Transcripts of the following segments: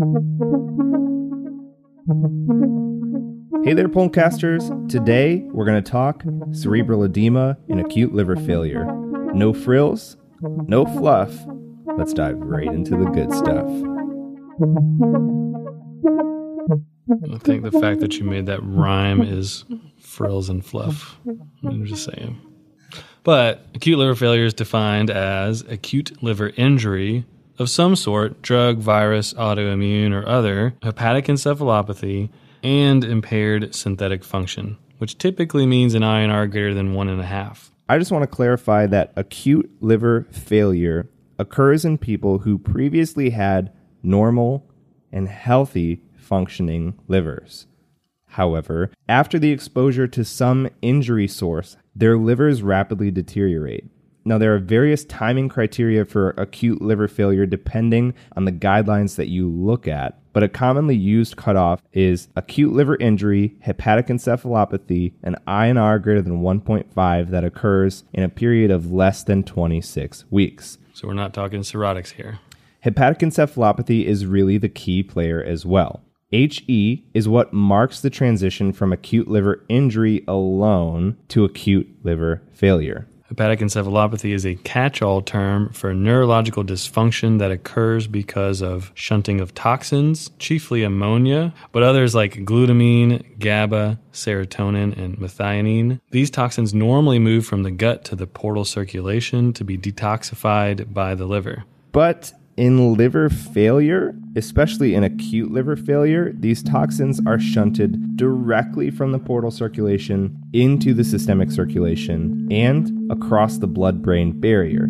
Hey there, Pulmcasters. Today we're going to talk cerebral edema and acute liver failure. No frills, no fluff. Let's dive right into the good stuff. I think the fact that you made that rhyme is frills and fluff. I'm just saying. But acute liver failure is defined as acute liver injury of some sort drug, virus, autoimmune, or other, hepatic encephalopathy, and impaired synthetic function, which typically means an INR greater than one and a half. I just want to clarify that acute liver failure occurs in people who previously had normal and healthy functioning livers. However, after the exposure to some injury source, their livers rapidly deteriorate. Now, there are various timing criteria for acute liver failure depending on the guidelines that you look at, but a commonly used cutoff is acute liver injury, hepatic encephalopathy, and INR greater than 1.5 that occurs in a period of less than 26 weeks. So we're not talking cirrhotics here. Hepatic encephalopathy is really the key player as well. HE is what marks the transition from acute liver injury alone to acute liver failure. Hepatic encephalopathy is a catch all term for neurological dysfunction that occurs because of shunting of toxins, chiefly ammonia, but others like glutamine, GABA, serotonin, and methionine. These toxins normally move from the gut to the portal circulation to be detoxified by the liver. But in liver failure, especially in acute liver failure, these toxins are shunted directly from the portal circulation into the systemic circulation and across the blood brain barrier.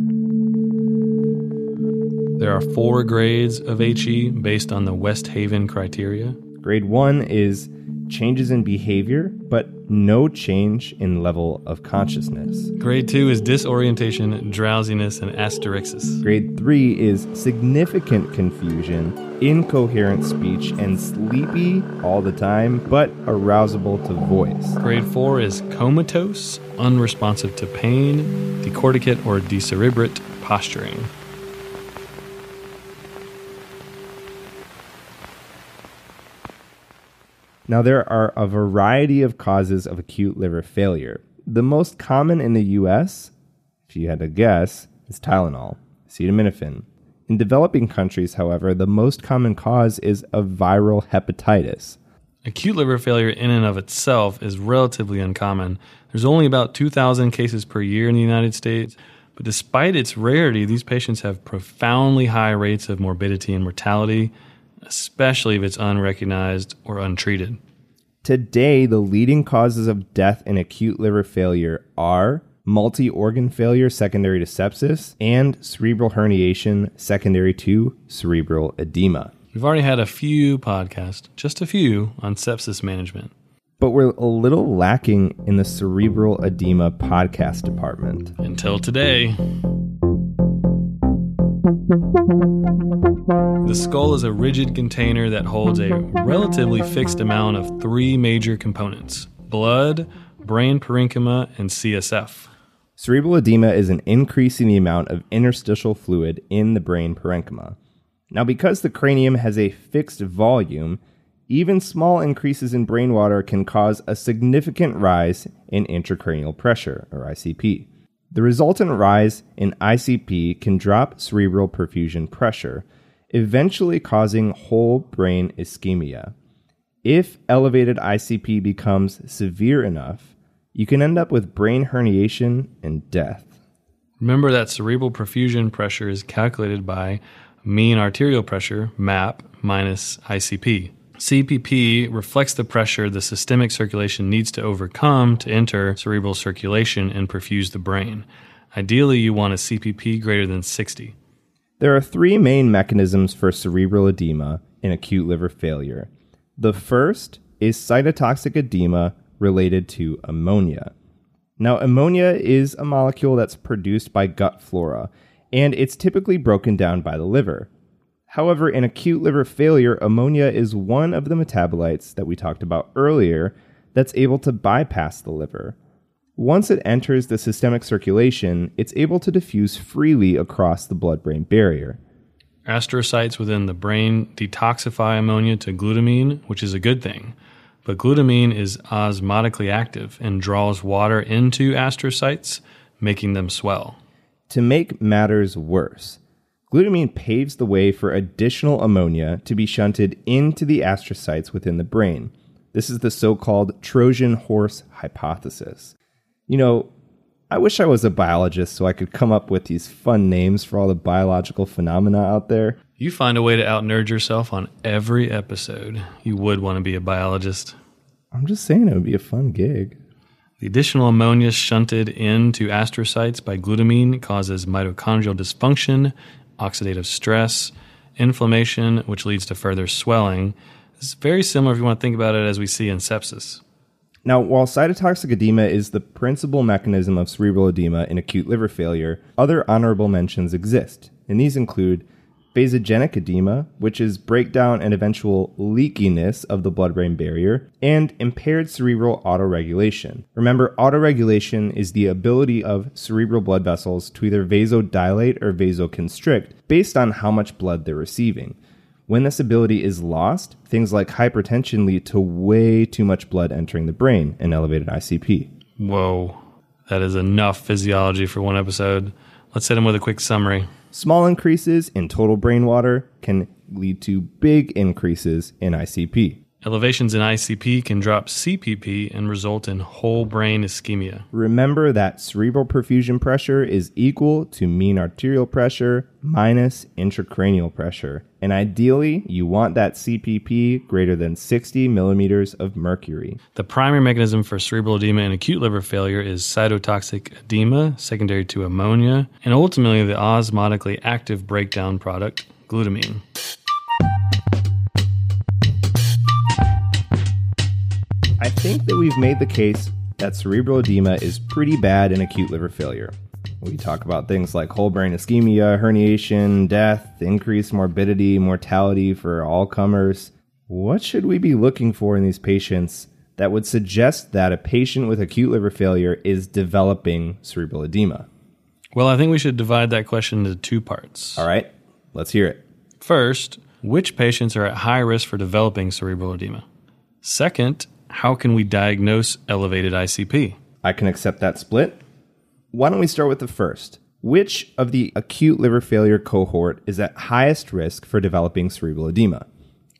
There are four grades of HE based on the West Haven criteria. Grade 1 is changes in behavior, but no change in level of consciousness. Grade 2 is disorientation, drowsiness, and asterixis. Grade 3 is significant confusion, incoherent speech, and sleepy all the time, but arousable to voice. Grade 4 is comatose, unresponsive to pain, decorticate or decerebrate posturing. Now, there are a variety of causes of acute liver failure. The most common in the US, if you had to guess, is Tylenol, acetaminophen. In developing countries, however, the most common cause is a viral hepatitis. Acute liver failure in and of itself is relatively uncommon. There's only about 2,000 cases per year in the United States, but despite its rarity, these patients have profoundly high rates of morbidity and mortality especially if it's unrecognized or untreated. Today, the leading causes of death in acute liver failure are multi organ failure secondary to sepsis and cerebral herniation secondary to cerebral edema. We've already had a few podcasts, just a few, on sepsis management. But we're a little lacking in the cerebral edema podcast department. Until today. The skull is a rigid container that holds a relatively fixed amount of three major components blood, brain parenchyma, and CSF. Cerebral edema is an increase in the amount of interstitial fluid in the brain parenchyma. Now, because the cranium has a fixed volume, even small increases in brain water can cause a significant rise in intracranial pressure, or ICP. The resultant rise in ICP can drop cerebral perfusion pressure, eventually causing whole brain ischemia. If elevated ICP becomes severe enough, you can end up with brain herniation and death. Remember that cerebral perfusion pressure is calculated by mean arterial pressure, MAP, minus ICP. CPP reflects the pressure the systemic circulation needs to overcome to enter cerebral circulation and perfuse the brain. Ideally, you want a CPP greater than 60. There are three main mechanisms for cerebral edema in acute liver failure. The first is cytotoxic edema related to ammonia. Now, ammonia is a molecule that's produced by gut flora, and it's typically broken down by the liver. However, in acute liver failure, ammonia is one of the metabolites that we talked about earlier that's able to bypass the liver. Once it enters the systemic circulation, it's able to diffuse freely across the blood brain barrier. Astrocytes within the brain detoxify ammonia to glutamine, which is a good thing. But glutamine is osmotically active and draws water into astrocytes, making them swell. To make matters worse, glutamine paves the way for additional ammonia to be shunted into the astrocytes within the brain. This is the so called Trojan horse hypothesis. You know, I wish I was a biologist so I could come up with these fun names for all the biological phenomena out there. You find a way to out nerd yourself on every episode. You would want to be a biologist. I'm just saying it would be a fun gig. The additional ammonia shunted into astrocytes by glutamine causes mitochondrial dysfunction, oxidative stress, inflammation, which leads to further swelling. It's very similar if you want to think about it as we see in sepsis. Now, while cytotoxic edema is the principal mechanism of cerebral edema in acute liver failure, other honorable mentions exist, and these include vasogenic edema, which is breakdown and eventual leakiness of the blood brain barrier, and impaired cerebral autoregulation. Remember, autoregulation is the ability of cerebral blood vessels to either vasodilate or vasoconstrict based on how much blood they're receiving. When this ability is lost, things like hypertension lead to way too much blood entering the brain and elevated ICP. Whoa, that is enough physiology for one episode. Let's hit him with a quick summary. Small increases in total brain water can lead to big increases in ICP. Elevations in ICP can drop CPP and result in whole brain ischemia. Remember that cerebral perfusion pressure is equal to mean arterial pressure minus intracranial pressure. And ideally, you want that CPP greater than 60 millimeters of mercury. The primary mechanism for cerebral edema and acute liver failure is cytotoxic edema, secondary to ammonia, and ultimately the osmotically active breakdown product, glutamine. I think that we've made the case that cerebral edema is pretty bad in acute liver failure. We talk about things like whole brain ischemia, herniation, death, increased morbidity, mortality for all comers. What should we be looking for in these patients that would suggest that a patient with acute liver failure is developing cerebral edema? Well, I think we should divide that question into two parts. All right, let's hear it. First, which patients are at high risk for developing cerebral edema? Second, how can we diagnose elevated ICP? I can accept that split. Why don't we start with the first? Which of the acute liver failure cohort is at highest risk for developing cerebral edema?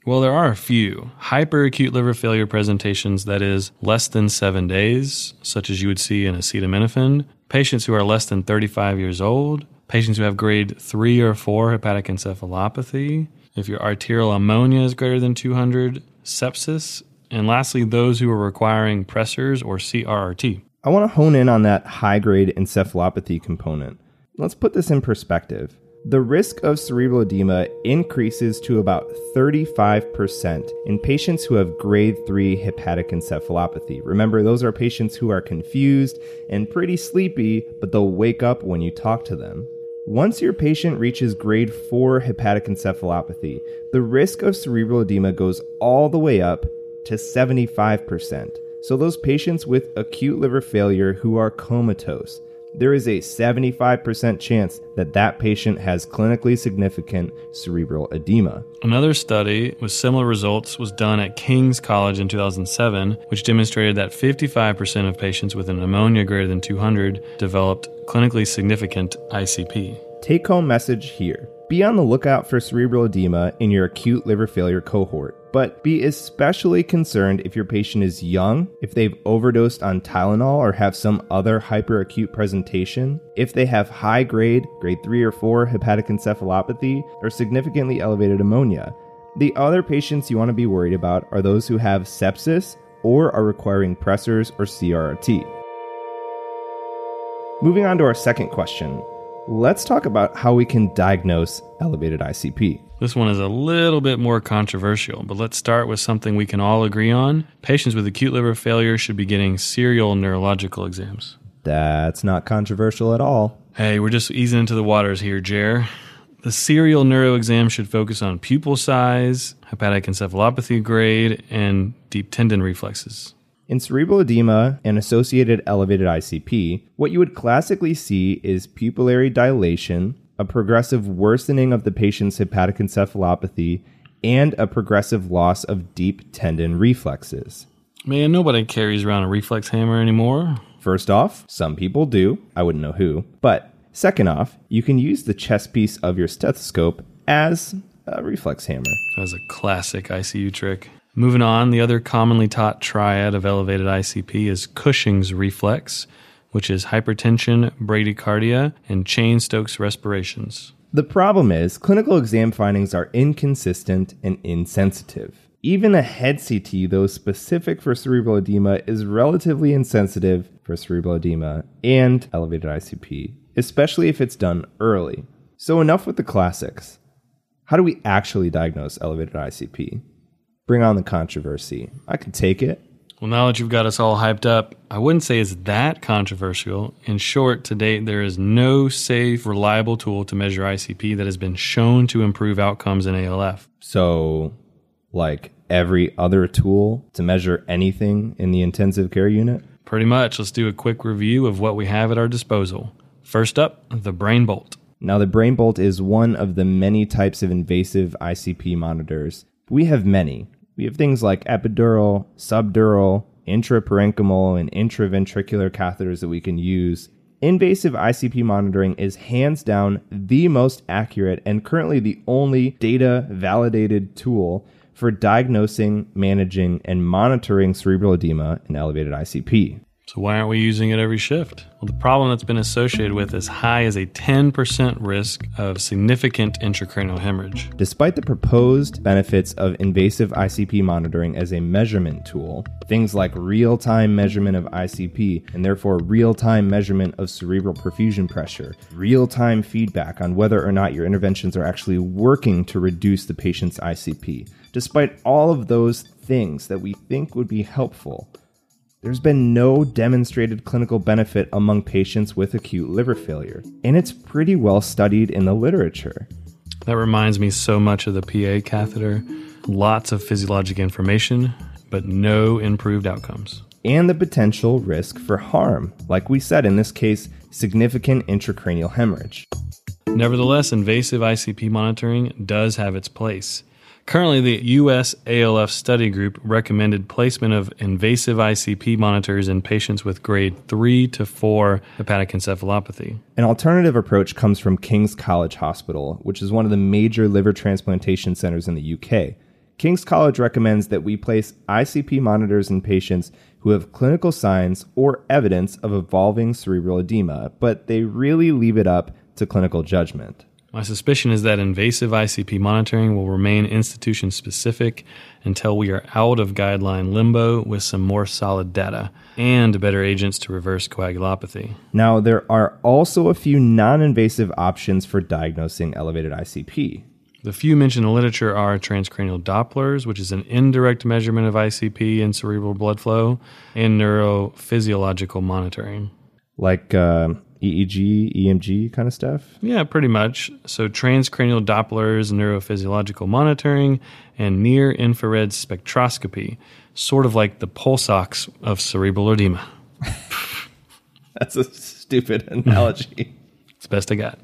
Well, there are a few. Hyperacute liver failure presentations, that is, less than seven days, such as you would see in acetaminophen, patients who are less than 35 years old, patients who have grade 3 or 4 hepatic encephalopathy, if your arterial ammonia is greater than 200, sepsis, and lastly, those who are requiring pressors or CRRT. I want to hone in on that high grade encephalopathy component. Let's put this in perspective. The risk of cerebral edema increases to about 35% in patients who have grade 3 hepatic encephalopathy. Remember, those are patients who are confused and pretty sleepy, but they'll wake up when you talk to them. Once your patient reaches grade 4 hepatic encephalopathy, the risk of cerebral edema goes all the way up to 75%. So, those patients with acute liver failure who are comatose, there is a 75% chance that that patient has clinically significant cerebral edema. Another study with similar results was done at King's College in 2007, which demonstrated that 55% of patients with an ammonia greater than 200 developed clinically significant ICP. Take home message here be on the lookout for cerebral edema in your acute liver failure cohort, but be especially concerned if your patient is young, if they've overdosed on Tylenol or have some other hyperacute presentation, if they have high grade, grade 3 or 4 hepatic encephalopathy, or significantly elevated ammonia. The other patients you want to be worried about are those who have sepsis or are requiring pressors or CRRT. Moving on to our second question let's talk about how we can diagnose elevated ICP. This one is a little bit more controversial, but let's start with something we can all agree on. Patients with acute liver failure should be getting serial neurological exams. That's not controversial at all. Hey, we're just easing into the waters here, Jer. The serial neuro exam should focus on pupil size, hepatic encephalopathy grade, and deep tendon reflexes. In cerebral edema and associated elevated ICP, what you would classically see is pupillary dilation, a progressive worsening of the patient's hepatic encephalopathy, and a progressive loss of deep tendon reflexes. Man, nobody carries around a reflex hammer anymore. First off, some people do. I wouldn't know who. But second off, you can use the chest piece of your stethoscope as a reflex hammer. That was a classic ICU trick. Moving on, the other commonly taught triad of elevated ICP is Cushing's reflex, which is hypertension, bradycardia, and Cheyne Stokes respirations. The problem is, clinical exam findings are inconsistent and insensitive. Even a head CT, though specific for cerebral edema, is relatively insensitive for cerebral edema and elevated ICP, especially if it's done early. So, enough with the classics. How do we actually diagnose elevated ICP? Bring on the controversy. I can take it. Well, now that you've got us all hyped up, I wouldn't say it's that controversial. In short, to date, there is no safe, reliable tool to measure ICP that has been shown to improve outcomes in ALF. So, like every other tool to measure anything in the intensive care unit? Pretty much. Let's do a quick review of what we have at our disposal. First up, the Brain Bolt. Now, the Brain Bolt is one of the many types of invasive ICP monitors. We have many. We have things like epidural, subdural, intraparenchymal, and intraventricular catheters that we can use. Invasive ICP monitoring is hands down the most accurate and currently the only data validated tool for diagnosing, managing, and monitoring cerebral edema and elevated ICP. So, why aren't we using it every shift? Well, the problem that's been associated with as high as a 10% risk of significant intracranial hemorrhage. Despite the proposed benefits of invasive ICP monitoring as a measurement tool, things like real time measurement of ICP and therefore real time measurement of cerebral perfusion pressure, real time feedback on whether or not your interventions are actually working to reduce the patient's ICP, despite all of those things that we think would be helpful, there's been no demonstrated clinical benefit among patients with acute liver failure, and it's pretty well studied in the literature. That reminds me so much of the PA catheter. Lots of physiologic information, but no improved outcomes. And the potential risk for harm, like we said in this case, significant intracranial hemorrhage. Nevertheless, invasive ICP monitoring does have its place. Currently, the U.S. ALF study group recommended placement of invasive ICP monitors in patients with grade 3 to 4 hepatic encephalopathy. An alternative approach comes from King's College Hospital, which is one of the major liver transplantation centers in the UK. King's College recommends that we place ICP monitors in patients who have clinical signs or evidence of evolving cerebral edema, but they really leave it up to clinical judgment. My suspicion is that invasive ICP monitoring will remain institution specific until we are out of guideline limbo with some more solid data and better agents to reverse coagulopathy. Now, there are also a few non invasive options for diagnosing elevated ICP. The few mentioned in the literature are transcranial Dopplers, which is an indirect measurement of ICP and cerebral blood flow, and neurophysiological monitoring. Like, uh, EEG, EMG kind of stuff? Yeah, pretty much. So, transcranial Dopplers, neurophysiological monitoring, and near infrared spectroscopy, sort of like the pulse ox of cerebral edema. That's a stupid analogy. it's the best I got.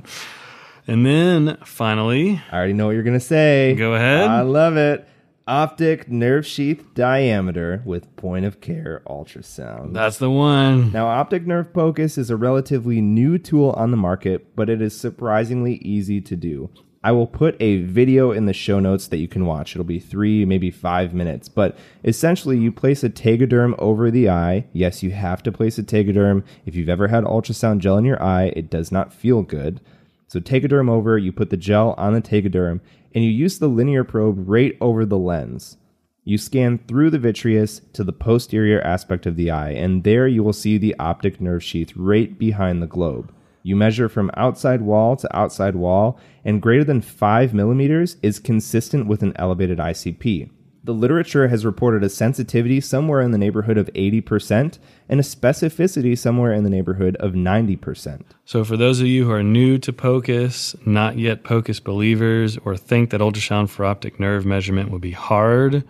And then finally, I already know what you're going to say. Go ahead. I love it optic nerve sheath diameter with point of care ultrasound. That's the one. Now, optic nerve POCUS is a relatively new tool on the market, but it is surprisingly easy to do. I will put a video in the show notes that you can watch. It'll be three, maybe five minutes. But essentially, you place a tegaderm over the eye. Yes, you have to place a tegaderm. If you've ever had ultrasound gel in your eye, it does not feel good. So, tegaderm over, you put the gel on the tegaderm, and you use the linear probe right over the lens. You scan through the vitreous to the posterior aspect of the eye, and there you will see the optic nerve sheath right behind the globe. You measure from outside wall to outside wall, and greater than 5 millimeters is consistent with an elevated ICP. The literature has reported a sensitivity somewhere in the neighborhood of 80% and a specificity somewhere in the neighborhood of 90%. So, for those of you who are new to POCUS, not yet POCUS believers, or think that ultrasound for optic nerve measurement would be hard,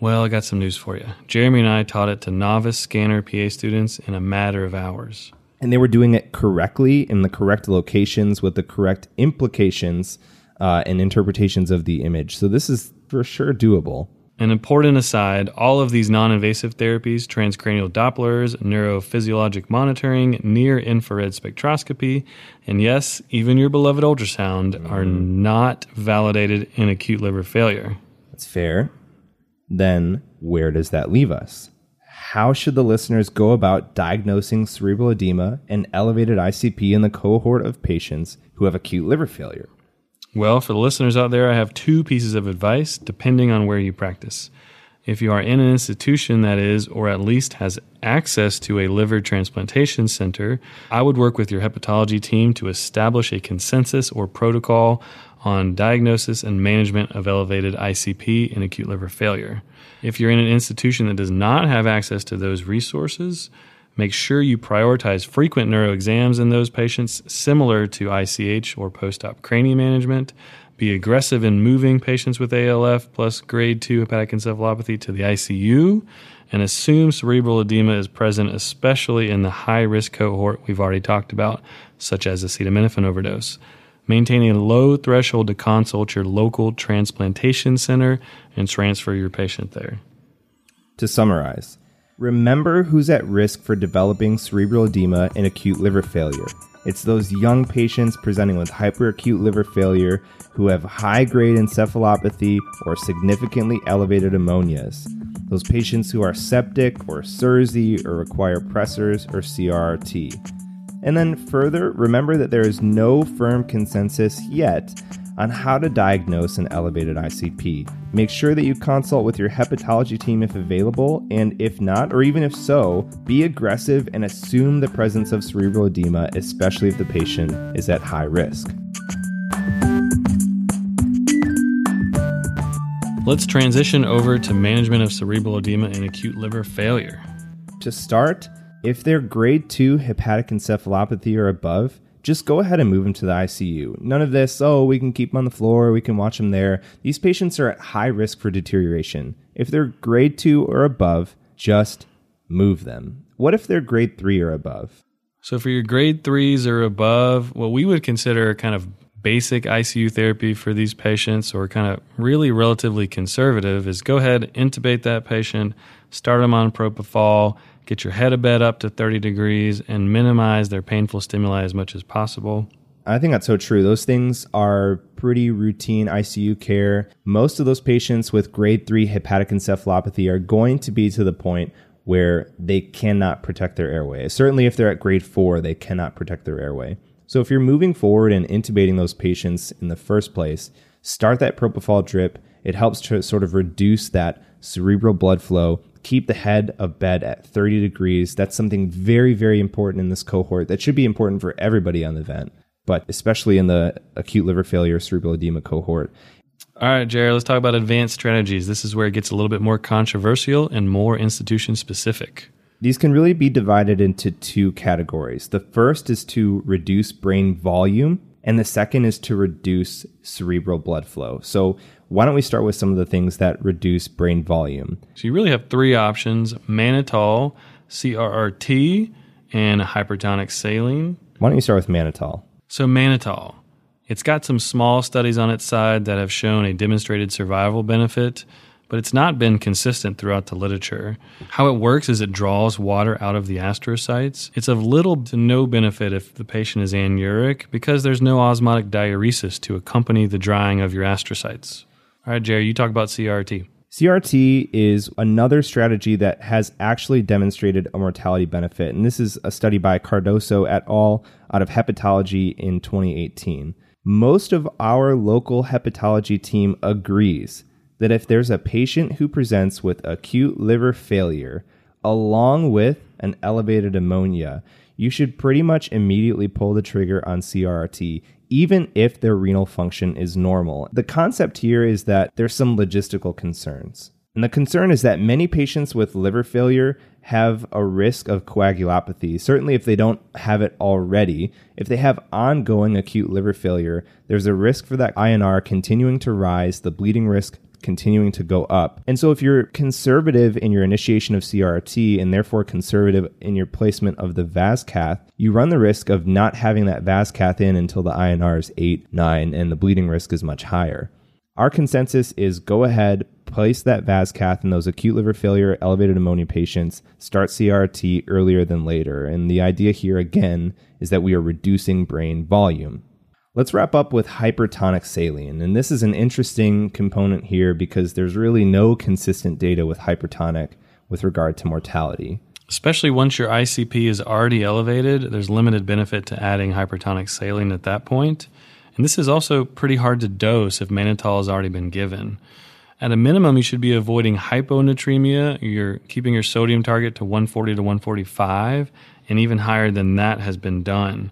well, I got some news for you. Jeremy and I taught it to novice scanner PA students in a matter of hours. and they were doing it correctly in the correct locations with the correct implications uh, and interpretations of the image. So this is for sure doable. An important aside all of these non invasive therapies, transcranial Dopplers, neurophysiologic monitoring, near infrared spectroscopy, and yes, even your beloved ultrasound mm. are not validated in acute liver failure. That's fair. Then where does that leave us? How should the listeners go about diagnosing cerebral edema and elevated ICP in the cohort of patients who have acute liver failure? Well, for the listeners out there, I have two pieces of advice depending on where you practice. If you are in an institution that is, or at least has access to a liver transplantation center, I would work with your hepatology team to establish a consensus or protocol on diagnosis and management of elevated ICP and acute liver failure. If you're in an institution that does not have access to those resources, make sure you prioritize frequent neuro exams in those patients, similar to ICH or post op cranium management. Be aggressive in moving patients with ALF plus grade 2 hepatic encephalopathy to the ICU and assume cerebral edema is present, especially in the high risk cohort we've already talked about, such as acetaminophen overdose. Maintain a low threshold to consult your local transplantation center and transfer your patient there. To summarize, remember who's at risk for developing cerebral edema and acute liver failure. It's those young patients presenting with hyperacute liver failure who have high grade encephalopathy or significantly elevated ammonias. Those patients who are septic or SIRSI or require pressors or CRRT. And then further, remember that there is no firm consensus yet on how to diagnose an elevated ICP. Make sure that you consult with your hepatology team if available, and if not, or even if so, be aggressive and assume the presence of cerebral edema, especially if the patient is at high risk. Let's transition over to management of cerebral edema and acute liver failure. To start, if they're grade 2 hepatic encephalopathy or above, just go ahead and move them to the ICU. None of this, oh, we can keep them on the floor, we can watch them there. These patients are at high risk for deterioration. If they're grade 2 or above, just move them. What if they're grade 3 or above? So, for your grade 3s or above, what we would consider kind of basic ICU therapy for these patients, or kind of really relatively conservative, is go ahead, intubate that patient, start them on propofol get your head of bed up to 30 degrees, and minimize their painful stimuli as much as possible. I think that's so true. Those things are pretty routine ICU care. Most of those patients with grade 3 hepatic encephalopathy are going to be to the point where they cannot protect their airway. Certainly, if they're at grade 4, they cannot protect their airway. So, if you're moving forward and intubating those patients in the first place, start that propofol drip. It helps to sort of reduce that cerebral blood flow keep the head of bed at 30 degrees. That's something very, very important in this cohort. That should be important for everybody on the vent, but especially in the acute liver failure cerebral edema cohort. All right, Jerry, let's talk about advanced strategies. This is where it gets a little bit more controversial and more institution specific. These can really be divided into two categories. The first is to reduce brain volume, and the second is to reduce cerebral blood flow. So, why don't we start with some of the things that reduce brain volume? So you really have three options mannitol, CRRT, and hypertonic saline. Why don't you start with mannitol? So, mannitol, it's got some small studies on its side that have shown a demonstrated survival benefit, but it's not been consistent throughout the literature. How it works is it draws water out of the astrocytes. It's of little to no benefit if the patient is anuric because there's no osmotic diuresis to accompany the drying of your astrocytes. All right, Jerry, you talk about CRT. CRT is another strategy that has actually demonstrated a mortality benefit. And this is a study by Cardoso et al. out of hepatology in 2018. Most of our local hepatology team agrees that if there's a patient who presents with acute liver failure along with an elevated ammonia, you should pretty much immediately pull the trigger on CRT, even if their renal function is normal. The concept here is that there's some logistical concerns. And the concern is that many patients with liver failure have a risk of coagulopathy. Certainly, if they don't have it already, if they have ongoing acute liver failure, there's a risk for that INR continuing to rise, the bleeding risk continuing to go up. And so, if you're conservative in your initiation of CRT and therefore conservative in your placement of the VAS cath, you run the risk of not having that VAS cath in until the INR is 8, 9, and the bleeding risk is much higher. Our consensus is go ahead, place that VAS cath in those acute liver failure, elevated ammonia patients, start CRT earlier than later. And the idea here, again, is that we are reducing brain volume. Let's wrap up with hypertonic saline. And this is an interesting component here because there's really no consistent data with hypertonic with regard to mortality. Especially once your ICP is already elevated, there's limited benefit to adding hypertonic saline at that point. And this is also pretty hard to dose if mannitol has already been given. At a minimum, you should be avoiding hyponatremia. You're keeping your sodium target to 140 to 145, and even higher than that has been done.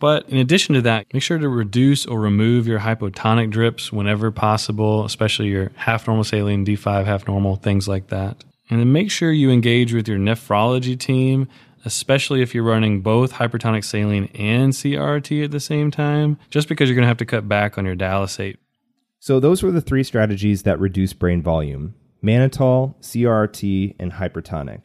But in addition to that, make sure to reduce or remove your hypotonic drips whenever possible, especially your half normal saline, D5 half normal, things like that. And then make sure you engage with your nephrology team, especially if you're running both hypertonic saline and CRT at the same time, just because you're going to have to cut back on your dialysate. So, those were the three strategies that reduce brain volume mannitol, CRT, and hypertonic.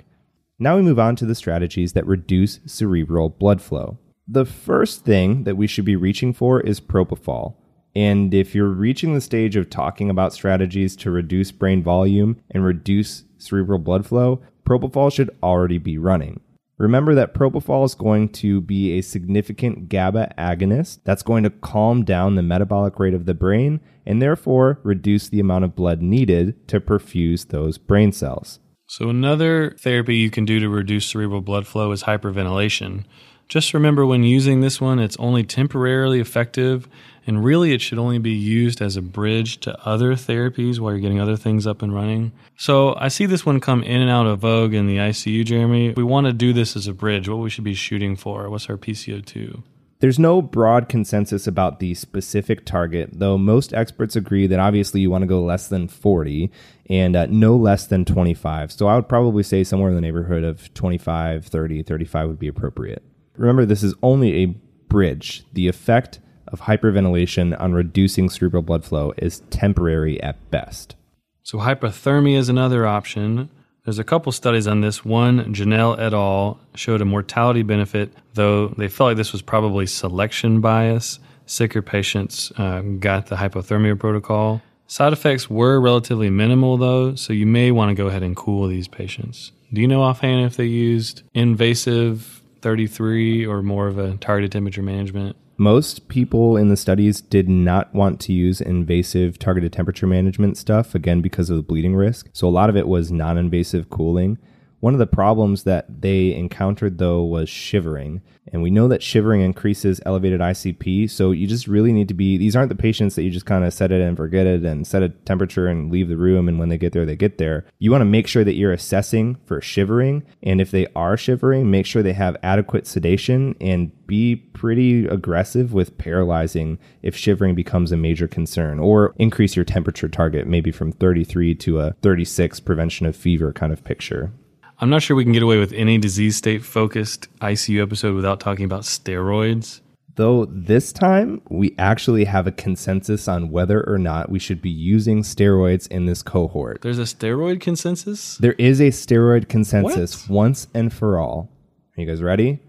Now we move on to the strategies that reduce cerebral blood flow. The first thing that we should be reaching for is propofol. And if you're reaching the stage of talking about strategies to reduce brain volume and reduce cerebral blood flow, propofol should already be running. Remember that propofol is going to be a significant GABA agonist that's going to calm down the metabolic rate of the brain and therefore reduce the amount of blood needed to perfuse those brain cells. So, another therapy you can do to reduce cerebral blood flow is hyperventilation. Just remember when using this one, it's only temporarily effective, and really it should only be used as a bridge to other therapies while you're getting other things up and running. So I see this one come in and out of vogue in the ICU, Jeremy. We want to do this as a bridge, what we should be shooting for. What's our PCO2? There's no broad consensus about the specific target, though most experts agree that obviously you want to go less than 40 and uh, no less than 25. So I would probably say somewhere in the neighborhood of 25, 30, 35 would be appropriate. Remember, this is only a bridge. The effect of hyperventilation on reducing cerebral blood flow is temporary at best. So, hypothermia is another option. There's a couple studies on this. One, Janelle et al. showed a mortality benefit, though they felt like this was probably selection bias. Sicker patients uh, got the hypothermia protocol. Side effects were relatively minimal, though, so you may want to go ahead and cool these patients. Do you know offhand if they used invasive 33 or more of a targeted temperature management? Most people in the studies did not want to use invasive targeted temperature management stuff, again, because of the bleeding risk. So a lot of it was non invasive cooling. One of the problems that they encountered, though, was shivering. And we know that shivering increases elevated ICP. So you just really need to be, these aren't the patients that you just kind of set it and forget it and set a temperature and leave the room. And when they get there, they get there. You want to make sure that you're assessing for shivering. And if they are shivering, make sure they have adequate sedation and be pretty aggressive with paralyzing if shivering becomes a major concern or increase your temperature target maybe from 33 to a 36 prevention of fever kind of picture. I'm not sure we can get away with any disease state focused ICU episode without talking about steroids. Though this time we actually have a consensus on whether or not we should be using steroids in this cohort. There's a steroid consensus? There is a steroid consensus what? once and for all. Are you guys ready?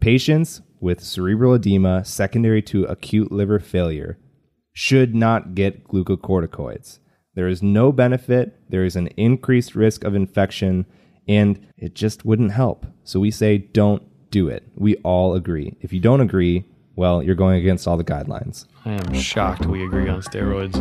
Patients with cerebral edema secondary to acute liver failure should not get glucocorticoids. There is no benefit, there is an increased risk of infection and it just wouldn't help. So we say, don't do it. We all agree. If you don't agree, well, you're going against all the guidelines. I am shocked we agree on steroids.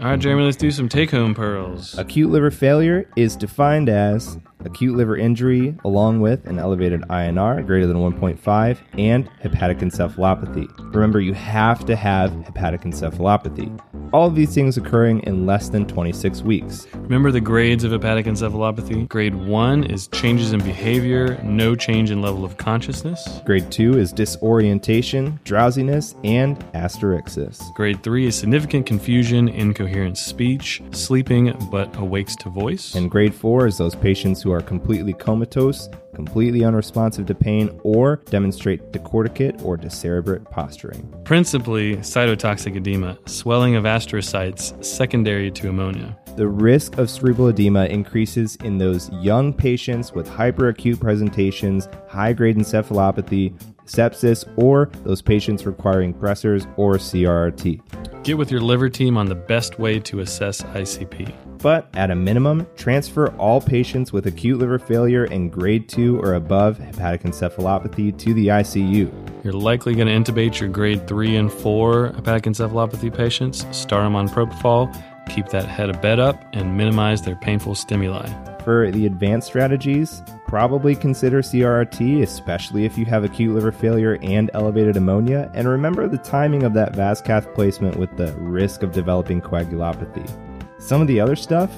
All right, Jeremy, let's do some take home pearls. Acute liver failure is defined as acute liver injury along with an elevated INR greater than 1.5 and hepatic encephalopathy. Remember, you have to have hepatic encephalopathy. All of these things occurring in less than 26 weeks. Remember the grades of hepatic encephalopathy? Grade 1 is changes in behavior, no change in level of consciousness. Grade 2 is disorientation, drowsiness, and asterixis. Grade 3 is significant confusion, incoherent speech, sleeping but awakes to voice. And grade 4 is those patients who are completely comatose completely unresponsive to pain, or demonstrate decorticate or decerebrate posturing. Principally cytotoxic edema, swelling of astrocytes secondary to ammonia. The risk of cerebral edema increases in those young patients with hyperacute presentations, high grade encephalopathy, sepsis, or those patients requiring pressors or CRRT. Get with your liver team on the best way to assess ICP. But at a minimum, transfer all patients with acute liver failure and grade 2 or above hepatic encephalopathy to the ICU. You're likely going to intubate your grade 3 and 4 hepatic encephalopathy patients, start them on propofol, keep that head of bed up, and minimize their painful stimuli. For the advanced strategies, probably consider CRRT, especially if you have acute liver failure and elevated ammonia. And remember the timing of that VASCAth placement with the risk of developing coagulopathy. Some of the other stuff,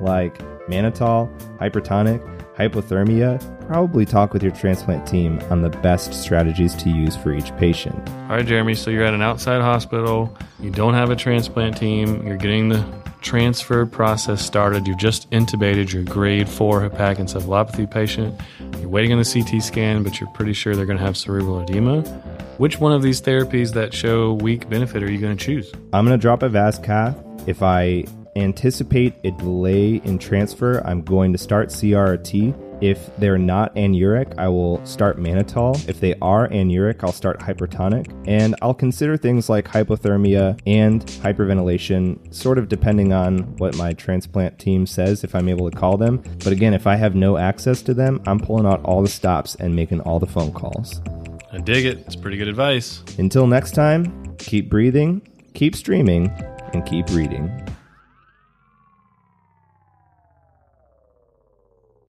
like mannitol, hypertonic, hypothermia, probably talk with your transplant team on the best strategies to use for each patient. All right, Jeremy, so you're at an outside hospital, you don't have a transplant team, you're getting the transfer process started, you've just intubated your grade 4 hepatic encephalopathy patient, you're waiting on the CT scan, but you're pretty sure they're going to have cerebral edema. Which one of these therapies that show weak benefit are you going to choose? I'm going to drop a VASCAth if I anticipate a delay in transfer, I'm going to start CRT. If they're not anuric, I will start mannitol. If they are anuric, I'll start hypertonic. And I'll consider things like hypothermia and hyperventilation, sort of depending on what my transplant team says, if I'm able to call them. But again, if I have no access to them, I'm pulling out all the stops and making all the phone calls. I dig it. It's pretty good advice. Until next time, keep breathing, keep streaming, and keep reading.